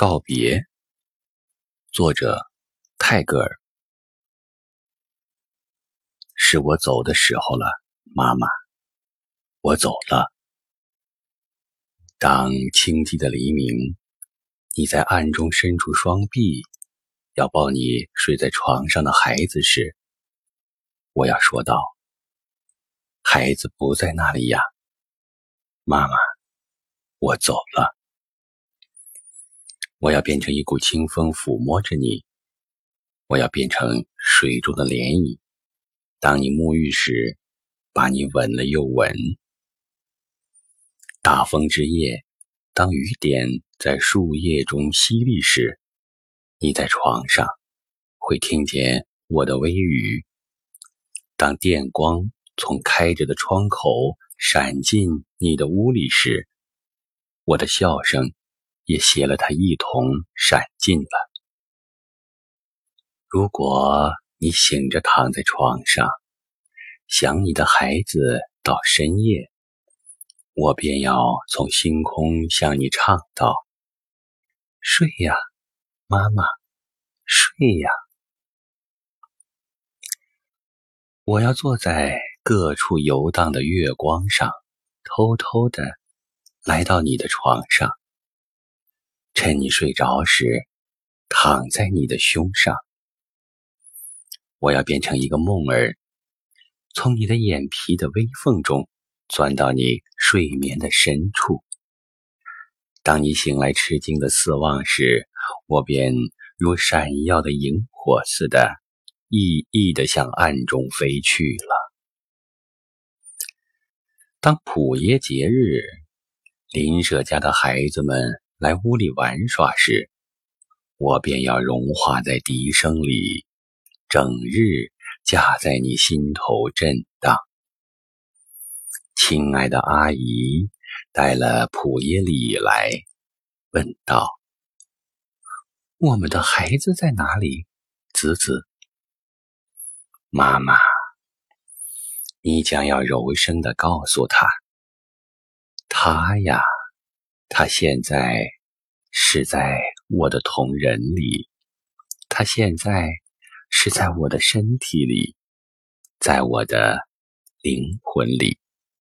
告别，作者泰戈尔。是我走的时候了，妈妈，我走了。当清寂的黎明，你在暗中伸出双臂，要抱你睡在床上的孩子时，我要说道：“孩子不在那里呀，妈妈，我走了。”我要变成一股清风抚摸着你，我要变成水中的涟漪，当你沐浴时，把你吻了又吻。大风之夜，当雨点在树叶中淅沥时，你在床上会听见我的微语。当电光从开着的窗口闪进你的屋里时，我的笑声。也携了他一同闪进了。如果你醒着躺在床上，想你的孩子到深夜，我便要从星空向你唱道：“睡呀，妈妈，睡呀。”我要坐在各处游荡的月光上，偷偷的来到你的床上。趁你睡着时，躺在你的胸上。我要变成一个梦儿，从你的眼皮的微缝中钻到你睡眠的深处。当你醒来吃惊的四望时，我便如闪耀的萤火似的，熠熠的向暗中飞去了。当普耶节日，邻舍家的孩子们。来屋里玩耍时，我便要融化在笛声里，整日架在你心头震荡。亲爱的阿姨带了普耶里来，问道：“我们的孩子在哪里？”子子，妈妈，你将要柔声的告诉他，他呀。他现在是在我的同人里，他现在是在我的身体里，在我的灵魂里。